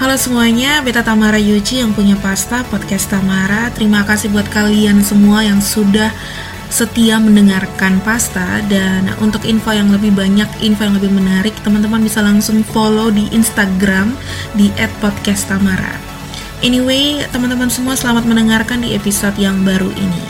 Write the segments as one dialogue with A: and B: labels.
A: Halo semuanya, Beta Tamara Yuci yang punya pasta podcast Tamara. Terima kasih buat kalian semua yang sudah setia mendengarkan pasta dan untuk info yang lebih banyak, info yang lebih menarik, teman-teman bisa langsung follow di Instagram di @podcasttamara. Anyway, teman-teman semua selamat mendengarkan di episode yang baru ini.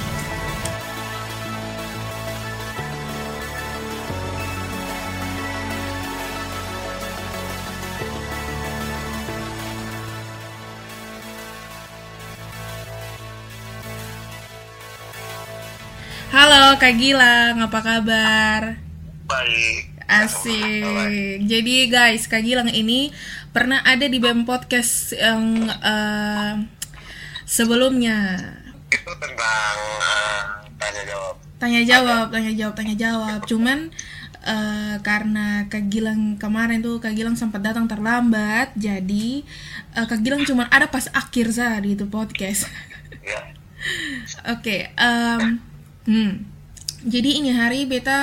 A: Halo Kak Gilang, apa kabar?
B: Baik.
A: Asik. Jadi guys, Kak Gilang ini pernah ada di BEM Podcast yang uh, sebelumnya.
B: Itu tentang uh, tanya jawab.
A: Tanya jawab, tanya jawab, tanya jawab. Cuman uh, karena Kak Gilang kemarin tuh Kak Gilang sempat datang terlambat, jadi uh, Kak Gilang cuma ada pas akhir saat di itu podcast.
B: Ya.
A: Oke, okay, um, Hmm. Jadi ini hari beta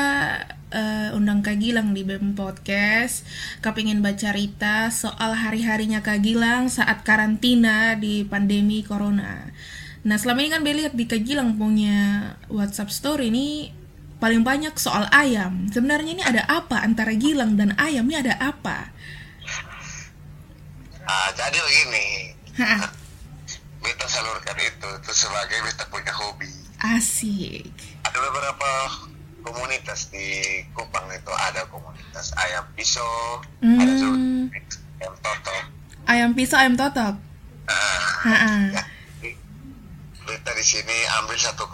A: uh, undang Kak Gilang di BEM Podcast. Kepingin baca cerita soal hari-harinya Kak Gilang saat karantina di pandemi Corona. Nah selama ini kan beta lihat di Kak Gilang punya WhatsApp story ini paling banyak soal ayam. Sebenarnya ini ada apa antara Gilang dan ayam ini ada apa?
B: Ah, jadi begini. beta salurkan itu, itu sebagai beta punya hobi
A: Asik.
B: Ada beberapa komunitas di Kupang itu ada komunitas ayam pisau, hmm. ada juga ayam totok.
A: Ayam pisau, ayam totok.
B: Uh, ya, kita di sini ambil satu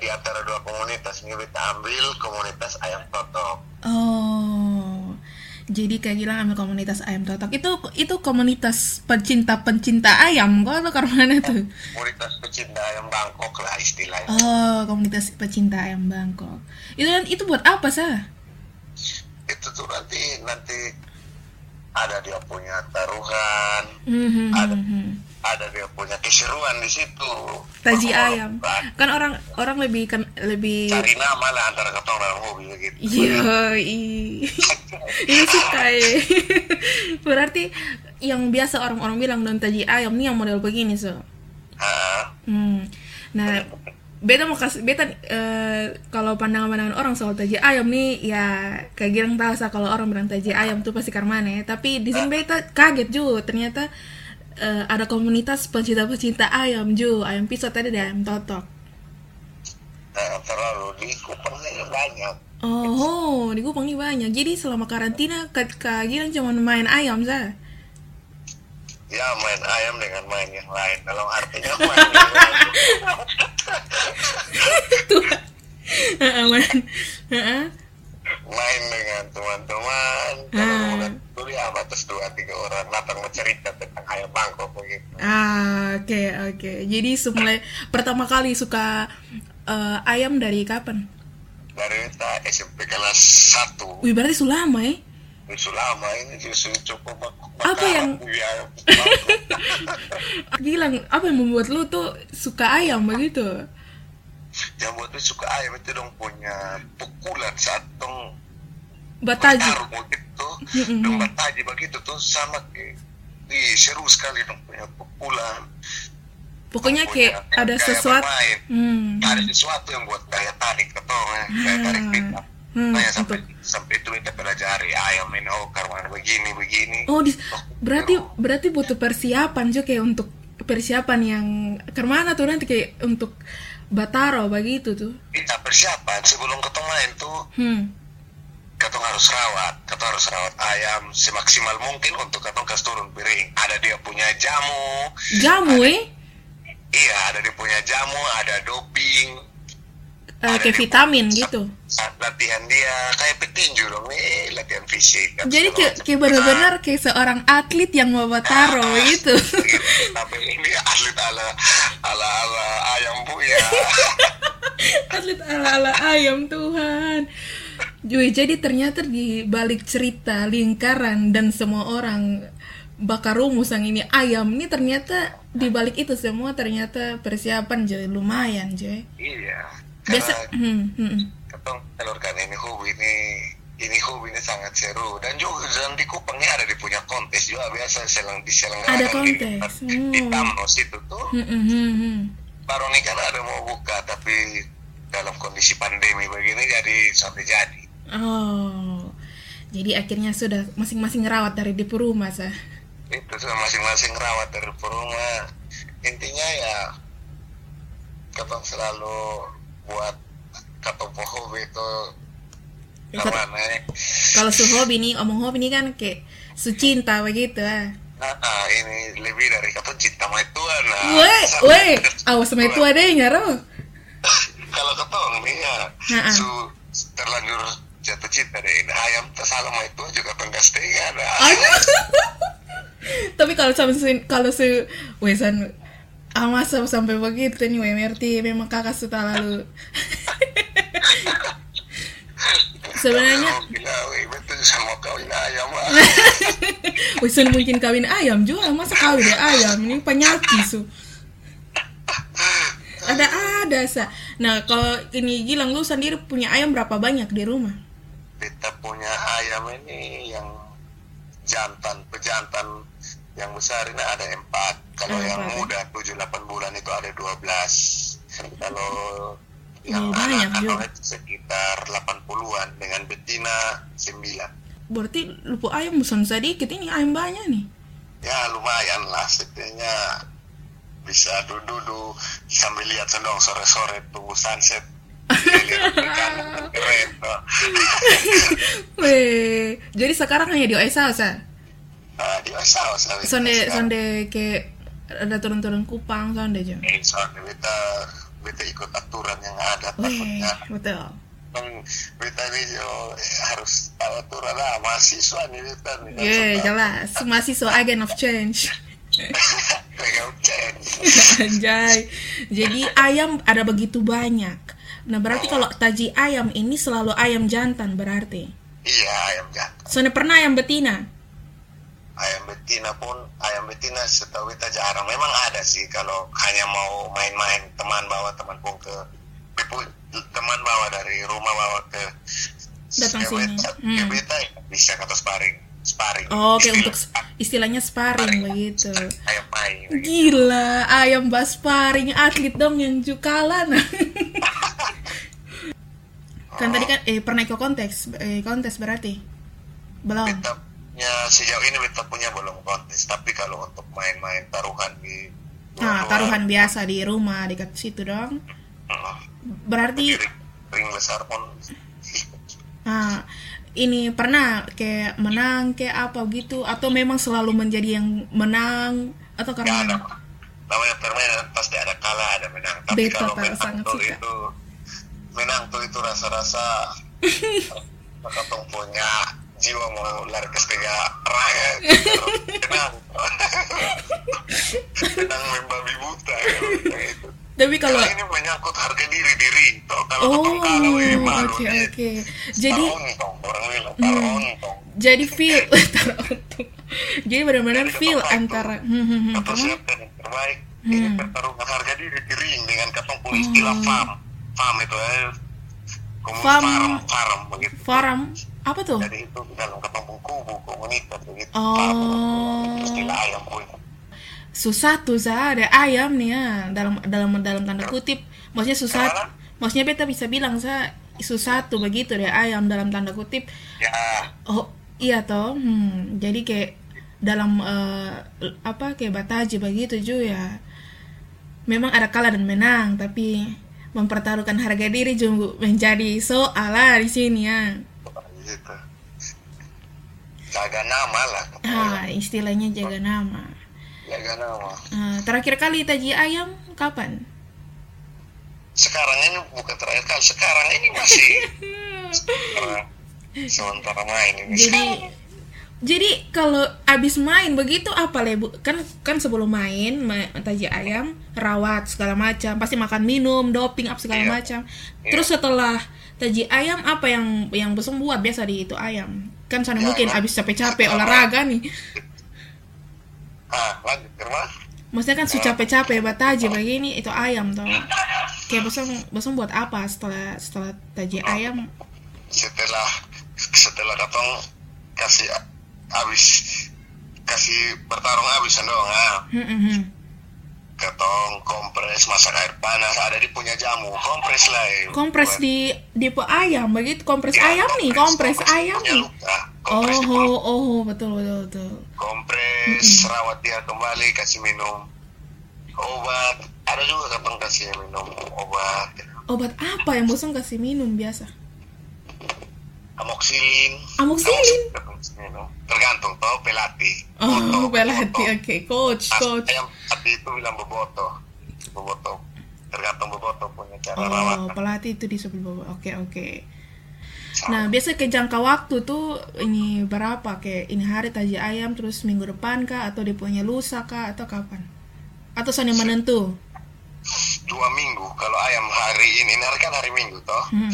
B: di antara dua komunitas ini kita ambil komunitas ayam totok.
A: Oh jadi kayak Gilang ambil komunitas ayam totok. Itu itu komunitas pencinta pencinta ayam kok atau karena tuh?
B: komunitas pecinta ayam Bangkok lah istilahnya.
A: Oh komunitas pecinta ayam Bangkok. Itu itu buat apa sah
B: itu tuh nanti nanti ada dia punya taruhan
A: mm -hmm.
B: ada
A: hmm, hmm
B: ada dia punya keseruan di situ.
A: Taji ayam. kan orang orang lebih kan lebih
B: cari nama lah antara ketong dalam hobi gitu.
A: Iya ini suka ya berarti yang biasa orang-orang bilang don taji ayam nih yang model begini so. Hmm. nah beta mau kasih beta uh, kalau pandangan-pandangan orang soal taji ayam nih ya kayak girang tahu kalau orang bilang taji ayam tuh pasti karmane. Tapi di sini beta kaget juga ternyata uh, ada komunitas pecinta-pecinta ayam ju. Ayam pisau tadi ada ayam totok.
B: Nah, terlalu di Kupang banyak.
A: Oh di Kupang ini banyak. Jadi selama karantina kak Gilang cuma main ayam sah
B: ya main ayam dengan main yang lain. Dalam artinya main yang lain. Main main dengan teman-teman kalau dulu ya batas dua tiga orang. Datang bercerita tentang ayam Bangkok begitu.
A: Ah oke okay, oke. Okay. jadi semula pertama kali suka uh, ayam dari kapan?
B: Dari SMP kelas satu.
A: Wih berarti sudah lama ya
B: lama ini justru cukup
A: apa yang Gilang apa yang membuat lu tuh suka ayam begitu
B: yang buat lu suka ayam itu dong punya pukulan saat dong
A: bataji
B: begitu dong bataji begitu tuh sama kayak di seru sekali dong punya pukulan.
A: Pokoknya kayak ada sesuatu
B: hmm. ada sesuatu yang buat daya tarik atau eh, daya tarik kita Hmm, nah, sampai untuk... sampai itu kita pelajari ayam ini oh karena begini begini.
A: Oh, di, oh berarti oh. berarti butuh persiapan juga kayak untuk persiapan yang ke mana tuh nanti kayak untuk Bataro begitu tuh.
B: Kita persiapan sebelum ketemu main tuh.
A: Hmm.
B: Katong harus rawat, katong harus rawat ayam semaksimal mungkin untuk katong kasih turun piring. Ada dia punya jamu.
A: Jamu ada, eh?
B: Iya, ada dia punya jamu, ada doping.
A: Uh, kayak vitamin gitu.
B: Latihan dia kayak petinju dong nih, latihan fisik.
A: Jadi kayak, kayak benar-benar kayak seorang atlet yang mau bataro ah, gitu.
B: Tapi ini atlet ala ala ala ayam bu ya
A: atlet ala ala ayam Tuhan Jui, jadi ternyata di balik cerita lingkaran dan semua orang bakar rumus yang ini ayam ini ternyata di balik itu semua ternyata persiapan jadi lumayan
B: Joy. Iya.
A: Biasa. Hmm,
B: hmm. Ketong telurkan ini hobi ini ini hobinya sangat seru. Dan juga dan di Kupangnya ada di punya kontes juga biasa selang diselenggarakan
A: ada kontes.
B: Di, hmm. di Tamnos itu tuh.
A: Hmm, hmm, hmm, hmm.
B: baru nih kan ada mau buka tapi dalam kondisi pandemi begini jadi sampai jadi.
A: Oh. Jadi akhirnya sudah masing-masing rawat dari di rumah sah
B: itu sudah masing-masing rawat dari rumah intinya ya kita selalu buat kata hobi itu.
A: Kalau su hobi nih omong hobi nih kan kayak su cinta begitu ah.
B: Nah, ini lebih dari kata cinta sama Tuhan nah,
A: weh weh awas sama Tuhan. Deh nyaro
B: kalau ketong nih ya su terlanjur jatuh cinta deh. Ini ayam tersalah sama itu juga tenggas tega nah.
A: tapi kalau sampai kalau su wesan ah masa sampai begitu nih WMRT memang kakak sudah lalu. Sebenarnya
B: ayam
A: Wih, mungkin kawin ayam juga. Masa kawin deh ayam? Ini penyakit su. Ada ada sa. Nah kalau ini Gilang lu sendiri punya ayam berapa banyak di rumah?
B: Kita punya ayam ini yang jantan pejantan yang besar ini ada empat. Kalau yang muda tujuh delapan bulan itu ada dua belas. Kalau yang oh, banyak juga. sekitar 80-an dengan betina 9
A: berarti lupa ayam bukan sedikit ini ayam banyak nih.
B: Ya lumayan lah setidaknya bisa duduk sambil lihat sendong sore-sore tuh sunset.
A: Weh, jadi sekarang hanya di Osa?
B: Uh, di.
A: Sonde, sonde ke ada turun-turun kupang, sonde
B: aja. Eh, sonde kita beta ikut aturan yang ada takutnya
A: betul
B: kan beta ini eh, harus tahu aturan lah mahasiswa nih beta nih
A: yeah, iya, jelas mahasiswa agent of change Anjay. Jadi ayam ada begitu banyak. Nah berarti kalau taji ayam ini selalu ayam jantan berarti?
B: Iya ayam jantan.
A: Soalnya pernah ayam betina?
B: Ayam betina pun ayam betina setahu kita jarang. Memang ada sih kalau hanya mau main-main teman bawa teman pun ke teman bawa dari rumah bawa ke
A: datang sini.
B: hmm. ke beta ya, bisa kata sparring sparring
A: oh, oke okay, untuk istilahnya sparring, sparring begitu.
B: Ayam main
A: gila ayam bas sparring atlet dong yang jukalan. Kan oh. tadi kan eh pernah ikut kontes eh kontes berarti? Belum?
B: Beta ya sejauh ini kita punya belum kontes tapi kalau untuk main-main taruhan di
A: nah taruhan biasa di rumah dekat situ dong. Uh, berarti ring,
B: ring besar pun
A: nah ini pernah kayak menang kayak apa gitu atau memang selalu menjadi yang menang atau karena
B: ya, ada, namanya permainan pasti ada kalah ada menang. Tapi Beta kalau menang tuh suka. itu menang tuh itu rasa-rasa ketong punya jiwa mau lari ke sepeda raya. Tenang tenang membabi buta gitu.
A: tapi kalau
B: ini menyangkut harga diri diri. Toh kalau oh, eh, malu
A: oke. okay, oke jadi
B: bilang hmm,
A: jadi feel jadi benar-benar feel antara hmm, hmm, hmm,
B: terbaik? Hmm. ini pertarungan harga diri diri dengan katong pun istilah oh. farm. Farm itu eh
A: farm. farm farm begitu. Farm apa tuh?
B: Jadi itu dalam ketemu kubu komunitas begitu. Oh. Istilah ayam punya.
A: Susah tuh saya ada ayam nih ya dalam dalam dalam tanda kutip. Maksudnya susah. Maksudnya beta bisa bilang saya susah tuh begitu deh ayam dalam tanda kutip.
B: Ya.
A: Oh iya toh. Hmm, jadi kayak dalam uh, apa kayak bataji begitu juga ya. Memang ada kalah dan menang tapi mempertaruhkan harga diri juga menjadi soal lah di sini ya
B: gitu. Jaga nama lah.
A: Ah istilahnya jaga nama.
B: Jaga nama.
A: Uh, terakhir kali taji ayam kapan?
B: Sekarang ini bukan terakhir kali sekarang ini masih. Sementara main ini.
A: Jadi sekarang. Jadi kalau abis main begitu apa lebu kan kan sebelum main ma taji ayam rawat segala macam. Pasti makan minum doping apa segala iya. macam. Iya. terus setelah taji ayam apa yang yang besok buat? Biasa di itu ayam. Kan sana ya, mungkin abis capek-capek olahraga nih.
B: Ah lanjut
A: maksudnya kan sudah capek-capek bataji begini itu ayam tuh kayak besok besok buat apa setelah setelah taji ayam?
B: Setelah setelah katong kasih habis kasih bertarung habis dong ah hmm, hmm, hmm. ketong kompres masak air panas ada di punya jamu kompres lah
A: ya. kompres buat. di di po ayam begitu kompres ya, ayam kompres, nih kompres, kompres ayam nih luka. Kompres oh, oh oh betul betul betul
B: kompres mm -hmm. rawat dia kembali kasih minum obat ada juga katong kasih minum obat
A: obat apa yang bosan kasih minum biasa
B: amoxilin
A: amoxilin
B: tergantung toh pelati
A: oh pelati oke okay. coach coach
B: yang pelati itu bilang boboto boboto tergantung boboto punya cara
A: oh,
B: rawat
A: pelatih itu disebut boboto oke okay, oke okay. Nah, biasa ke jangka waktu tuh ini berapa? Kayak ini hari taji ayam terus minggu depan kah atau dia punya lusa kah atau kapan? Atau sana menentu?
B: Dua minggu. Kalau ayam hari ini, ini hari kan hari Minggu toh. Hmm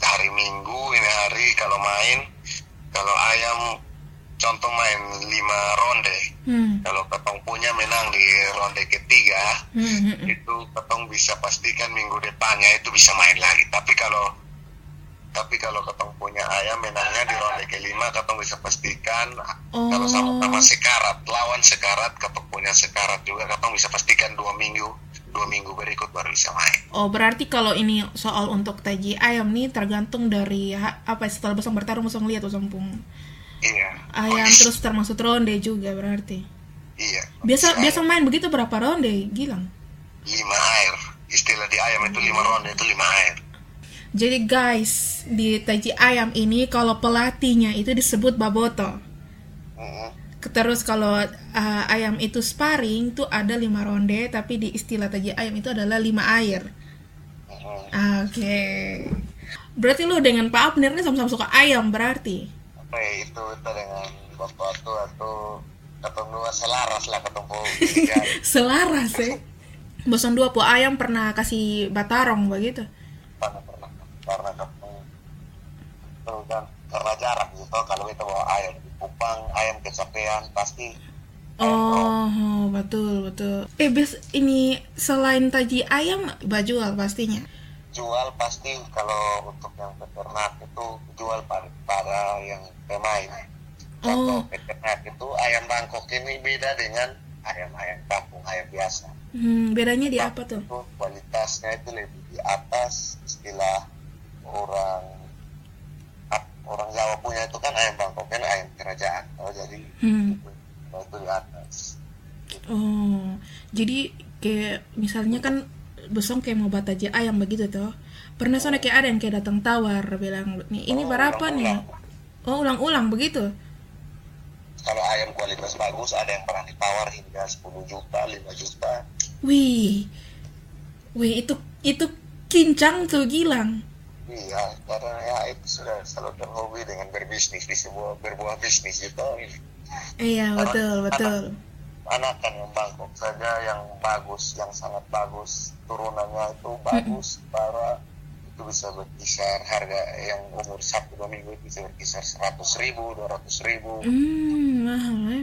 B: hari Minggu ini hari kalau main kalau ayam contoh main lima ronde hmm. kalau ketong punya menang di ronde ketiga hmm. hmm, hmm. itu ketong bisa pastikan minggu depannya itu bisa main lagi tapi kalau tapi kalau ketong punya ayam menangnya di ronde kelima ketong bisa pastikan oh. kalau sama-sama sekarat lawan sekarat ketong punya sekarat juga ketong bisa pastikan dua minggu dua minggu berikut baru bisa main.
A: Oh berarti kalau ini soal untuk taji ayam nih tergantung dari apa setelah besok bertarung besok lihat usang pung.
B: Iya.
A: Ayam terus termasuk ronde juga berarti.
B: Iya.
A: Biasa ayam. biasa main begitu berapa ronde Gilang?
B: Lima air. Istilah di ayam itu lima ronde itu lima air.
A: Jadi guys di taji ayam ini kalau pelatihnya itu disebut baboto. Mm -hmm Terus kalau uh, ayam itu sparring tuh ada lima ronde, tapi di istilah taji ayam itu adalah lima air. Oke. Okay. Berarti lu dengan Pak Abner ini sama-sama suka ayam berarti?
B: Ya, itu itu dengan bapak tuh atau ketemu selaras lah ketemu
A: selaras ya bosan dua po ayam pernah kasih batarong begitu?
B: Pernah pernah. Karena ketemu. Kan karena jarang gitu kalau kita bawa ayam kupang ayam kecapean pasti.
A: Oh, oh, betul betul. Eh, bes ini selain taji ayam, jual pastinya.
B: Jual pasti kalau untuk yang peternak itu jual pada, para yang pemain. Kalau oh. peternak itu ayam Bangkok ini beda dengan ayam-ayam kampung, ayam biasa.
A: Hmm, bedanya di apa tuh?
B: Itu kualitasnya itu lebih di atas istilah orang orang Jawa punya itu kan ayam Bangkok kan ayam kerajaan oh jadi hmm. itu, di atas
A: oh jadi kayak misalnya kan besok kayak mau bataja ayam begitu tuh pernah soalnya kayak ada yang kayak datang tawar bilang nih ini oh, berapa ulang nih? Oh ulang-ulang begitu.
B: Kalau ayam kualitas bagus ada yang pernah ditawar hingga 10 juta 5 juta.
A: Wih. Wih itu itu kincang tuh gilang.
B: Iya, karena ya itu sudah selalu terhobi dengan berbisnis di sebuah berbuah bisnis itu.
A: Iya betul betul.
B: Anak kan yang Bangkok saja yang bagus, yang sangat bagus turunannya itu bagus, para itu bisa berkisar harga yang umur satu dua minggu itu bisa berkisar seratus ribu, dua ratus ribu.
A: Hmm, mahal ya.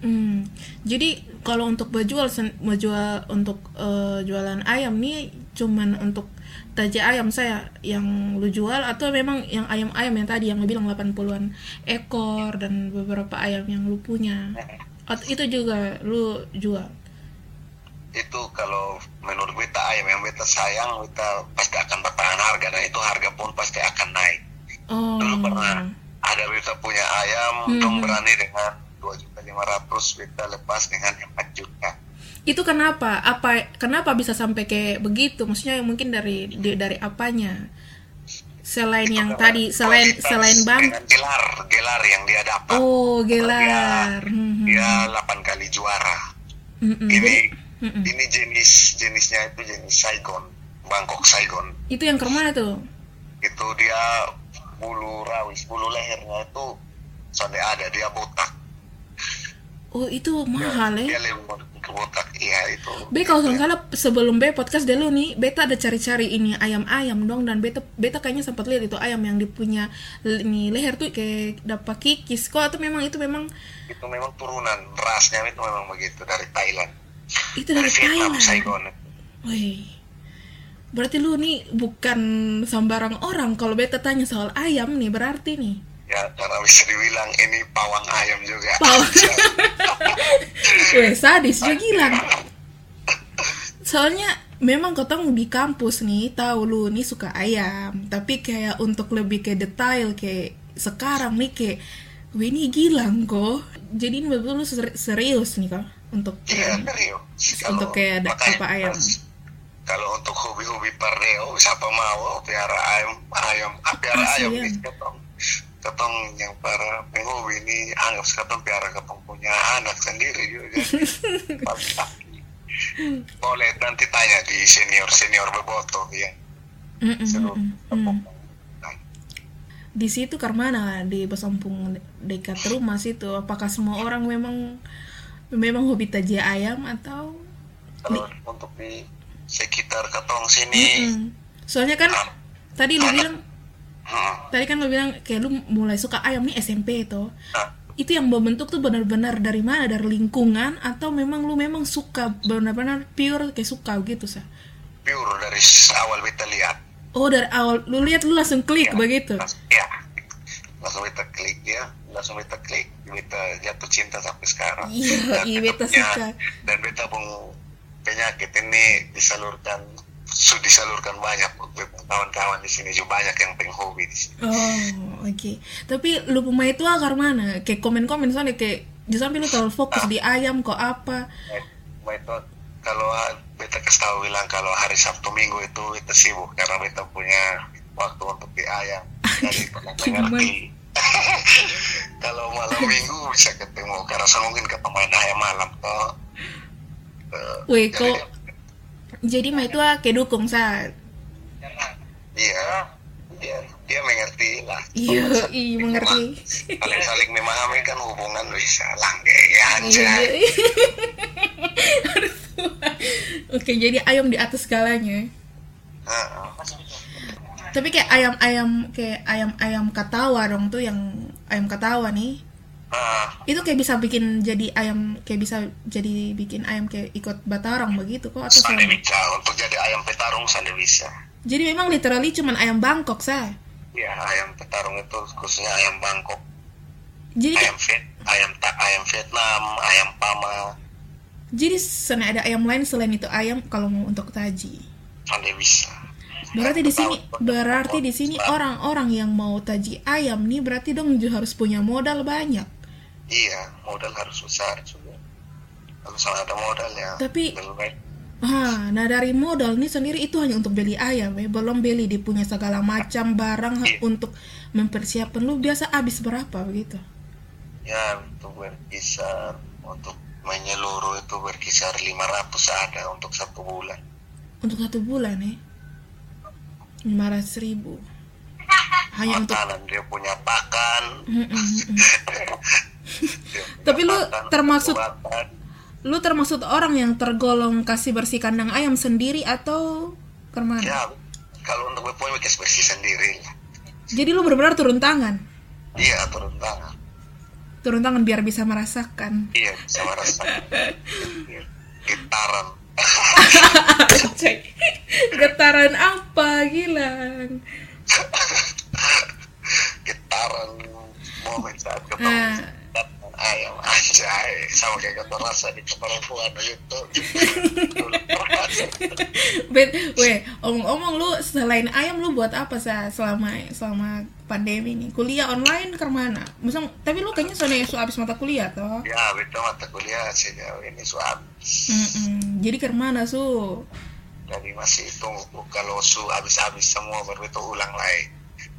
A: Hmm, jadi kalau untuk berjual berjual untuk uh, jualan ayam nih cuman untuk taji ayam saya yang lu jual atau memang yang ayam-ayam yang tadi yang lu bilang 80-an ekor dan beberapa ayam yang lu punya atau itu juga lu jual
B: itu kalau menurut beta ayam yang beta sayang beta pasti akan bertahan harga dan itu harga pun pasti akan naik oh. dulu pernah ada beta punya ayam hmm. berani dengan dua juta lima ratus beta lepas dengan empat juta.
A: Itu kenapa? Apa kenapa bisa sampai kayak begitu? Maksudnya mungkin dari dari apanya? Selain itu yang tadi selain selain bang
B: gelar gelar yang dia dapat.
A: Oh gelar.
B: dia, mm-hmm. dia 8 kali juara. Mm-hmm. ini mm-hmm. ini jenis jenisnya itu jenis Saigon Bangkok Saigon.
A: Itu yang ke mana tuh?
B: Itu dia bulu rawis bulu lehernya itu sampai ada dia botak
A: oh itu mahal ya, ya?
B: iya itu
A: B kalau nggak salah sebelum B podcast dulu nih beta ada cari-cari ini ayam-ayam dong dan beta beta kayaknya sempat lihat itu ayam yang dipunya ini leher tuh kayak dapat kikis kok atau memang itu memang
B: itu memang turunan rasnya itu memang begitu dari Thailand
A: itu dari, dari Vietnam, Thailand Saigon Wih. Berarti lu nih bukan sembarang orang kalau beta tanya soal ayam nih berarti nih.
B: Ya karena bisa dibilang ini pawang ayam juga.
A: Pawang. Weh sadis juga gila. Soalnya memang ketemu di kampus nih tahu lu nih suka ayam tapi kayak untuk lebih ke detail kayak sekarang nih kayak Wih ini gilang kok jadi ini betul lu serius nih kak untuk
B: ya, serius.
A: untuk kayak ada apa ayam
B: kalau untuk hobi-hobi pareo siapa mau piara ayam ayam piara ah, ayam nih ketong yang para penghobi ini anggap ketong piara ketong punya anak sendiri juga boleh nanti tanya di senior senior beboto ya. Mm -mm,
A: di situ karena di Besampung dekat rumah situ. Apakah semua orang memang memang hobi tajia ayam atau
B: kalau di, untuk di sekitar ketong sini mm -mm.
A: soalnya kan tadi lu bilang. Tadi kan lu bilang kayak lu mulai suka ayam nih SMP itu. Ah. itu yang membentuk tuh benar-benar dari mana? Dari lingkungan atau memang lu memang suka benar-benar pure kayak suka gitu sah
B: pure dari awal kita lihat.
A: Oh dari awal. Lu lihat lu langsung klik ya, begitu?
B: Ya langsung kita klik ya. Langsung kita klik. Kita jatuh cinta sampai sekarang.
A: Iya iya beta suka.
B: dan beta pun penyakit ini disalurkan sudah disalurkan banyak kawan-kawan di sini juga banyak yang penghobi di sini.
A: Oh, oke. Okay. Tapi lu pemain itu akar mana? Kayak komen-komen soalnya kayak justru sampai lu terlalu fokus ah. di ayam kok apa?
B: Pemain itu kalau beta kasih tahu bilang kalau hari Sabtu Minggu itu kita sibuk karena beta punya waktu untuk di ayam. Jadi pernah ngerti. kalau malam minggu bisa ketemu karena mungkin ke pemain ayam malam toh
A: Wih, kok jadi mah itu kayak dukung saat
B: iya. Dia dia mengerti lah.
A: Iya iya mengerti.
B: Saling saling memahami kan hubungan bisa langge ya aja iya.
A: oke jadi ayam di atas segalanya. Uh. tapi kayak ayam ayam kayak ayam ayam katawa dong tuh yang ayam katawa nih itu kayak bisa bikin jadi ayam kayak bisa jadi bikin ayam kayak ikut batarang begitu kok atau
B: sama? bisa untuk jadi ayam petarung sandi bisa.
A: Jadi memang literally cuman ayam Bangkok saya.
B: Iya ayam petarung itu khususnya ayam Bangkok.
A: Jadi
B: ayam Viet, ayam tak ayam Vietnam, ayam Pama.
A: Jadi sana ada ayam lain selain itu ayam kalau mau untuk taji.
B: Sandi bisa.
A: Berarti di sini berarti di sini orang-orang yang mau taji ayam nih berarti dong juga harus punya modal banyak
B: iya modal harus besar juga harus ada modal ya
A: tapi Ah, nah dari modal ini sendiri itu hanya untuk beli ayam ya, belum beli dia punya segala macam barang iya. untuk mempersiapkan lu biasa habis berapa begitu?
B: Ya untuk berkisar untuk menyeluruh itu berkisar 500 ada untuk satu bulan.
A: Untuk satu bulan ya? Lima ratus ribu.
B: Hanya Makanan untuk dia punya pakan. Mm
A: Tapi lu termasuk lu termasuk orang yang tergolong kasih bersih kandang ayam sendiri atau ke mana?
B: Ya, kalau untuk punya kasih bersih sendiri.
A: Jadi lu benar-benar turun tangan?
B: Iya, turun tangan.
A: Turun tangan biar bisa merasakan.
B: Iya, bisa merasakan. Getaran.
A: Getaran apa, Gilang?
B: Getaran momen saat ketemu. Nah ayam aja sama kayak kata rasa di perempuan gitu
A: Bet, weh, omong-omong lu selain ayam lu buat apa sih selama selama pandemi ini? Kuliah online ke mana? Misal, tapi lu kayaknya soalnya su habis mata kuliah toh?
B: Ya, betul mata kuliah sih ini su.
A: Mm -mm. Jadi ke mana su?
B: Jadi masih itu kalau su habis-habis semua baru itu ulang lagi.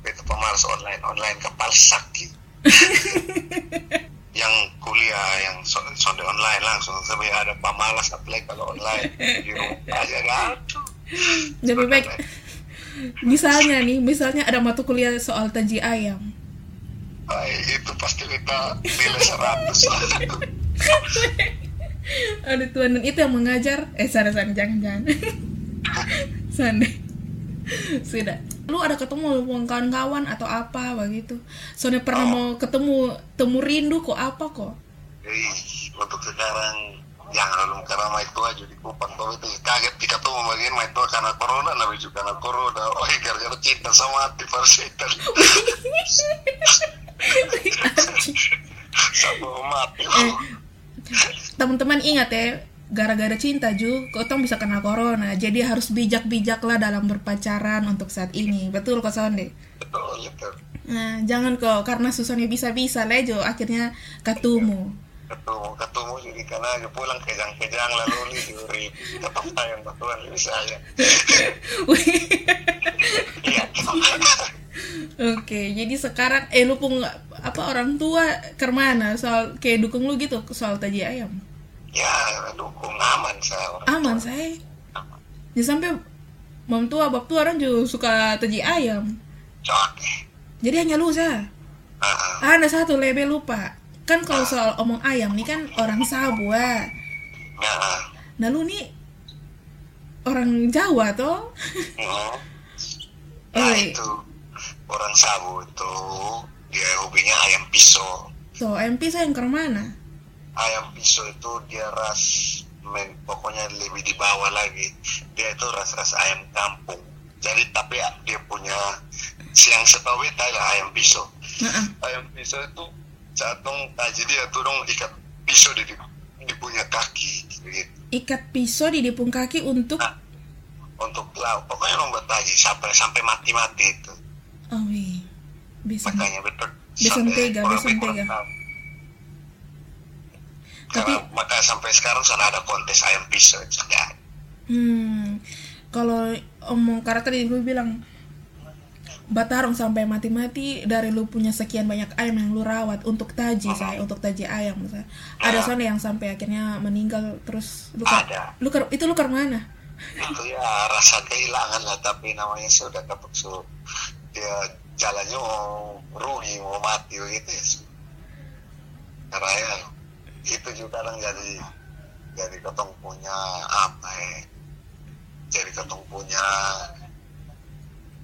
B: Itu pemalas online online kepal sakit. yang kuliah yang sonde online langsung. Tapi ada pamalas apalagi kalau online. Di rumah aja kan
A: lebih baik. misalnya nih misalnya ada mata kuliah soal taji ayam.
B: Ay, itu pasti kita nilai seratus.
A: Ada tuan dan itu yang mengajar. Eh sana sana jangan jangan. Sana sudah lu ada ketemu sama kawan-kawan atau apa begitu soalnya pernah oh. mau ketemu temu rindu kok apa kok?
B: Ih, untuk sekarang jangan belum karena mai tua jadi kupang tuh itu. Kaget kita tuh bagian mai tua karena corona nabi juga karena corona. Oh gara-gara cinta sama hati parsetan sama mati. Eh,
A: teman-teman ingat ya gara-gara cinta Ju, kotong bisa kena corona. Jadi harus bijak-bijak lah dalam berpacaran untuk saat ini. Betul kok Sonde?
B: Betul, betul.
A: Nah, jangan kok karena susahnya bisa-bisa lejo akhirnya ketemu
B: ketemu ketemu jadi karena aja pulang kejang-kejang lalu dicuri tetap sayang Tuhan lebih saya
A: Oke, jadi sekarang eh lu pun apa orang tua ke mana soal kayak dukung lu gitu soal taji ayam?
B: Ya dukung aman saya.
A: aman tua. saya. Aman. Ya sampai mam tua bab tua orang juga suka taji ayam.
B: Cok.
A: Jadi hanya lu saya. Uh -huh. Ada satu lebih lupa kan kalau soal omong ayam nih kan orang Sabua ah. nah lu nih orang Jawa toh
B: oh. nah itu orang Sabu itu dia hobinya ayam pisau
A: so ayam pisau yang ke mana
B: ayam pisau itu dia ras men, pokoknya lebih di bawah lagi. Dia itu ras-ras ayam kampung. Jadi tapi dia punya siang setahu itu ayam pisau uh -uh. ayam pisau itu catong taji dia tuh dong ikat pisau di di punya kaki gitu.
A: ikat pisau di dipung kaki untuk? Nah,
B: untuk laut pokoknya dong buat taji sampai sampai mati mati itu.
A: Oh iya bisa
B: makanya betul
A: bisa tega bisa tega
B: tapi maka sampai sekarang sana ada kontes ayam pisau ya.
A: hmm kalau omong karena tadi gue bilang Batarong sampai mati-mati dari lu punya sekian banyak ayam yang lu rawat untuk taji saya untuk taji ayam misalnya. ada soalnya yang sampai akhirnya meninggal terus lu
B: ada.
A: lu ker, itu lu ke mana
B: itu ya rasa kehilangan lah tapi namanya sudah kepeksu dia jalannya mau rugi mau mati gitu ya karena ya itu juga kadang jadi jadi ketong punya apa ya jadi ketong punya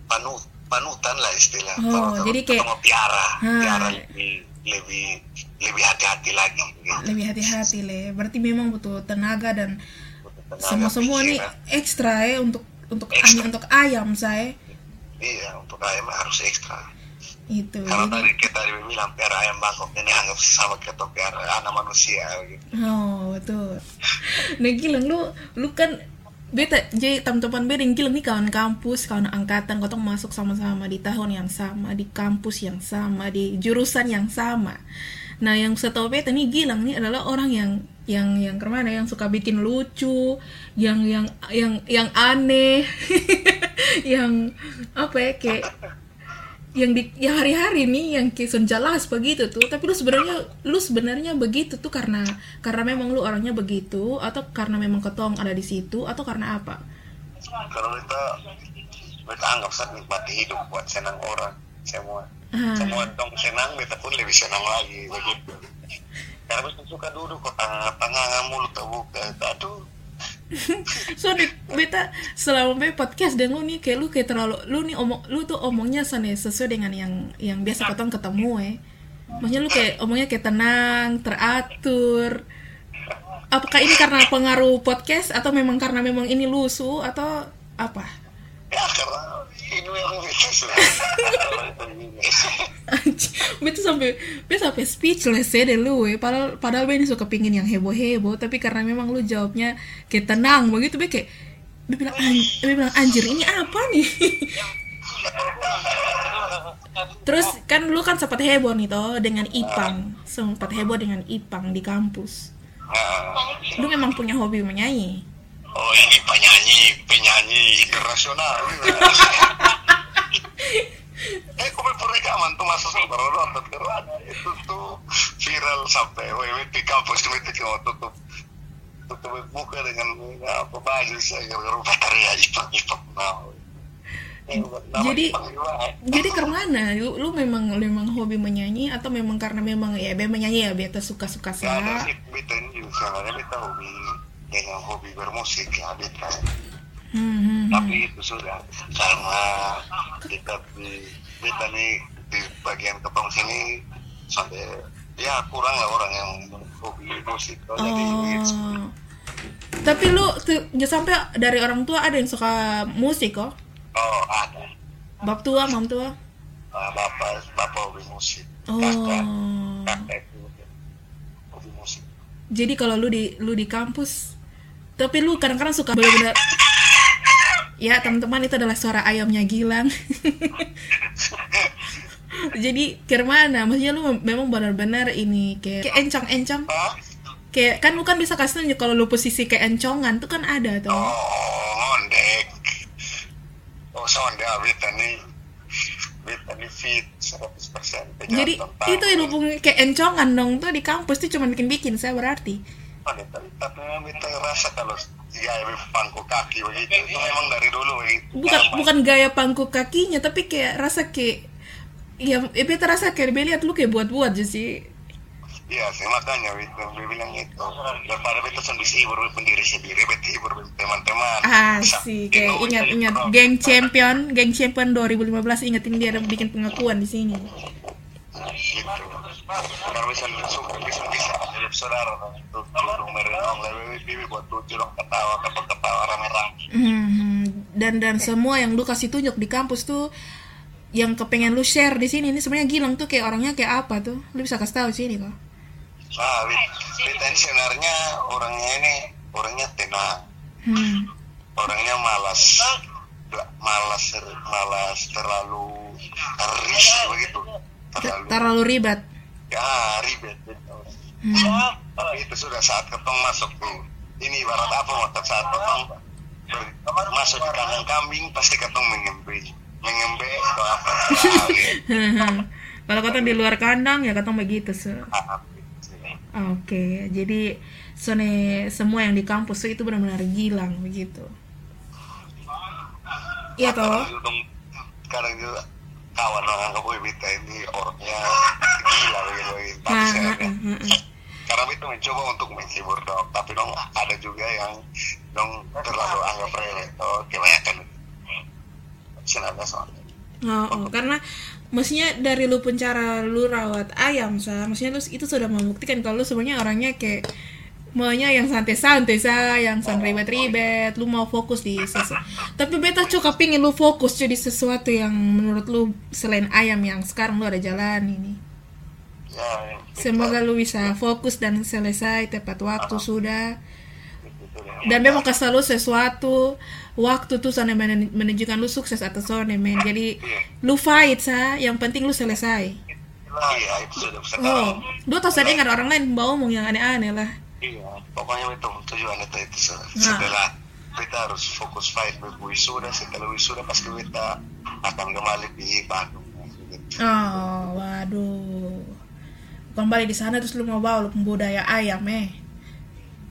B: panut panutan lah istilah
A: oh kalau jadi kayak
B: piara hmm. piara lebih lebih lebih hati-hati lagi
A: gitu. lebih hati-hati le berarti memang butuh tenaga dan semua semua nih ekstra ya untuk untuk ekstra. untuk ayam saya
B: iya untuk ayam harus ekstra
A: itu
B: karena tadi kita bilang piara ayam bangkok ini anggap sama kita piara anak manusia gitu.
A: Oh betul. Nah gila lu lu kan beta jadi teman-teman yang nih kawan kampus kawan angkatan kau masuk sama-sama di tahun yang sama di kampus yang sama di jurusan yang sama. Nah yang setahu beta nih Gilang nih adalah orang yang yang yang ke mana? Yang suka bikin lucu yang yang yang yang aneh yang apa ya kayak yang di yang hari-hari nih yang kison jelas begitu tuh. Tapi lu sebenarnya lu sebenarnya begitu tuh karena karena memang lu orangnya begitu atau karena memang ketong ada di situ atau karena apa?
B: Kalau kita kita anggap saat nikmati hidup buat senang orang semua. Ah. semua dong senang kita pun lebih senang lagi begitu. Karena suka duduk kok tengah-tengah mulut terbuka aduh
A: so di beta selama be podcast dan lu nih kayak lu kayak terlalu lu nih omong lu tuh omongnya sana sesuai dengan yang yang biasa ketemu ketemu eh. Maksudnya lu kayak omongnya kayak tenang teratur. Apakah ini karena pengaruh podcast atau memang karena memang ini lusu atau apa?
B: Ya karena ini memang
A: Betul sampai betul sampai speechless ya deh lu eh. padahal padahal ini suka pingin yang heboh heboh tapi karena memang lu jawabnya kayak tenang begitu be kayak be bilang bilang anjir ini apa nih? Terus kan lu kan sempat heboh nih toh dengan Ipang. Sempat heboh dengan Ipang di kampus. Lu memang punya hobi menyanyi?
B: Oh ini penyanyi penyanyi internasional eh kok perekaman tuh masa baru nonton. Ada itu tuh viral sampai WWP kampus itu cuma tutup tutup buka dengan apa baju saya gara-gara bateria ipang ipang mau
A: jadi jadi ke mana lu, lu memang lu memang hobi menyanyi atau memang karena memang ya be menyanyi ya biasa suka suka
B: saya ya, beta juga beta hobi dengan hobi bermusik ya beta
A: Hmm,
B: tapi itu sudah karena kita di kita nih di bagian kepong sini sampai ya kurang lah orang yang hobi musik oh.
A: oh. tapi lu jangan sampai dari orang tua ada yang suka musik kok?
B: Oh ada.
A: Bap tua mam tua?
B: Uh, bapak bapak hobi musik.
A: Oh. Kakak, kakak itu hobi musik. Jadi kalau lu di lu di kampus tapi lu kadang-kadang suka benar-benar ya teman-teman itu adalah suara ayamnya Gilang. Jadi kira mana? Maksudnya lu memang benar-benar ini kayak, kayak encong-encong. Kayak kan lu kan bisa kasih kalau lu posisi kayak encongan tuh kan ada tuh.
B: Oh ondek oh beta nih. Beta nih fit 100%
A: jadi itu yang lu kayak encongan dong tuh di kampus tuh cuma bikin-bikin saya berarti.
B: Oh, tapi tapi memang beta ngerasa kalau gaya pangku kaki begitu itu memang dari dulu begitu
A: bukan bukan gaya pangku kakinya tapi kayak rasa kayak Iya, eh, beta rasa kayak dia lihat lu kayak buat-buat aja sih.
B: Iya sih makanya itu dia bilang itu daripada beta sendiri hibur pendiri sendiri beta hibur teman-teman.
A: Ah sih kayak ingat ingat geng champion geng champion 2015 ingetin dia ada bikin pengakuan di sini.
B: Gitu. Kalau bisa bisa bisa jadi saudara itu nomor nong lebih buat tujuh dong ketawa ketawa rame-rame.
A: Hmm, dan dan semua yang lu kasih tunjuk di kampus tuh yang kepengen lu share di sini ini sebenarnya Gilang tuh kayak orangnya kayak apa tuh? Lu bisa kasih tahu sini kok
B: ah sebenarnya orangnya ini orangnya tenang hmm. orangnya malas. Malas malas terlalu ris begitu.
A: Terlalu terlalu ribet
B: ya ribet hmm. tapi itu sudah saat ketong masuk tuh ini ibarat apa mau saat ketong masuk di kandang kambing pasti ketong mengembil mengembe atau apa
A: kalau kata di luar kandang ya kata begitu so. Ah, Oke, okay, jadi sone semua yang di kampus itu benar-benar gilang begitu. Iya toh.
B: Sekarang juga kawan orang kamu Bita ini orangnya gila begitu. Karena itu mencoba untuk menghibur dong, tapi dong ada juga yang dong terlalu anggap remeh. Oh, kebanyakan soalnya
A: oh, oh, karena maksudnya dari lu pun cara lu rawat ayam sa maksudnya lu itu sudah membuktikan kalau lu sebenarnya orangnya kayak maunya yang santai-santai sa yang santai ribet-ribet lu mau fokus di sesuatu tapi beta cukup pingin lu fokus jadi sesuatu yang menurut lu selain ayam yang sekarang lu ada jalan ini ya. semoga lu bisa fokus dan selesai tepat waktu sudah. Dan memang kasih lu sesuatu waktu tuh sana menunjukkan lu sukses atau sana men. Jadi lu fight sa yang penting lu selesai.
B: Iya itu sudah
A: oh lu tau saya dengar orang lain bawa omong yang aneh-aneh lah
B: iya pokoknya itu tujuan itu itu setelah kita harus fokus fight wisuda setelah wisuda pasti kita akan kembali di Bandung.
A: Oh waduh. Kembali di sana terus lu mau bawa lu budaya ayam eh?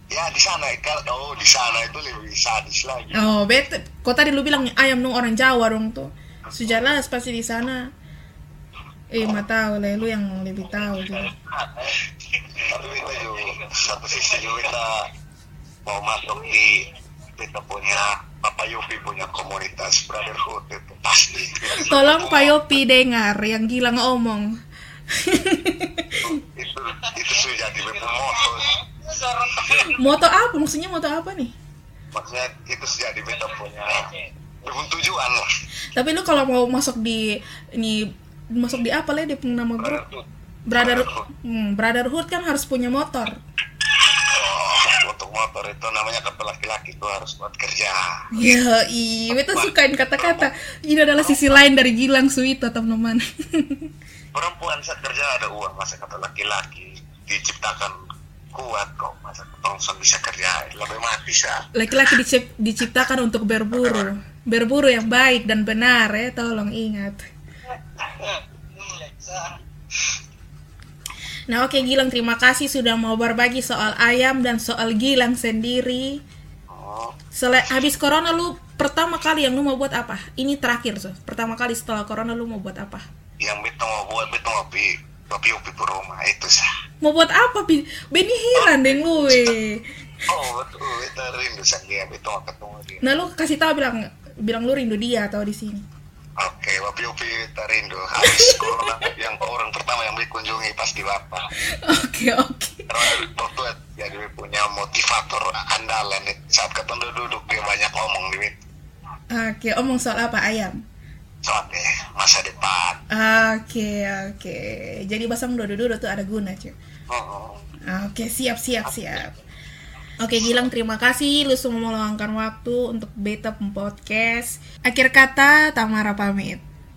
B: Ya di sana oh di sana itu lebih sadis lagi.
A: Oh bet kok tadi lu bilang ayam dong orang Jawa dong tuh? Sejelas pasti di sana. Eh oh. mah tahu lah lu yang lebih tahu
B: tapi kita juga satu sisi juga kita mau masuk di kita punya Papa Yopi punya komunitas brotherhood itu. Pasti.
A: Tolong Pak Yopi dengar yang gila ngomong.
B: Itu itu sudah jadi moto.
A: Moto apa? Maksudnya moto apa nih?
B: Maksudnya itu sejak di beta punya. Tujuan lah.
A: Tapi lu kalau mau masuk di ini masuk di apa lah dia punya nama grup brother hmm, brotherhood kan harus punya motor
B: motor itu namanya kata laki-laki itu harus buat kerja.
A: Ya iya beta sukain kata-kata. Ini adalah sisi lain dari Gilang Suito teman-teman
B: perempuan saat kerja ada uang masa kata laki-laki diciptakan kuat kok masa ketongson bisa kerja lebih mati bisa
A: laki-laki diciptakan untuk berburu. Berburu yang baik dan benar ya tolong ingat Nah oke okay, Gilang terima kasih sudah mau berbagi soal ayam dan soal Gilang sendiri. Oh. Sel habis corona lu pertama kali yang lu mau buat apa? Ini terakhir so. Pertama kali setelah corona lu mau buat apa?
B: Yang betul mau buat betul mau Papi upi ke rumah itu sah.
A: Mau buat apa pi? Beni hilang deh gue.
B: Oh betul, itu rindu dia itu ketemu dia.
A: Nah lu kasih tahu bilang bilang lu rindu dia atau di sini.
B: Oke, Upi kita rindu. Habis corona yang orang pertama yang dikunjungi pasti bapak.
A: Oke oke.
B: dokter jadi punya motivator andalan saat ketemu duduk dia banyak ngomong
A: gitu oke omong soal apa ayam
B: soal deh masa depan
A: oke oke jadi basang duduk-duduk tuh ada guna cuy oh. oke siap siap siap Oke Gilang terima kasih lu semua meluangkan waktu untuk Beta Podcast. Akhir kata Tamara pamit.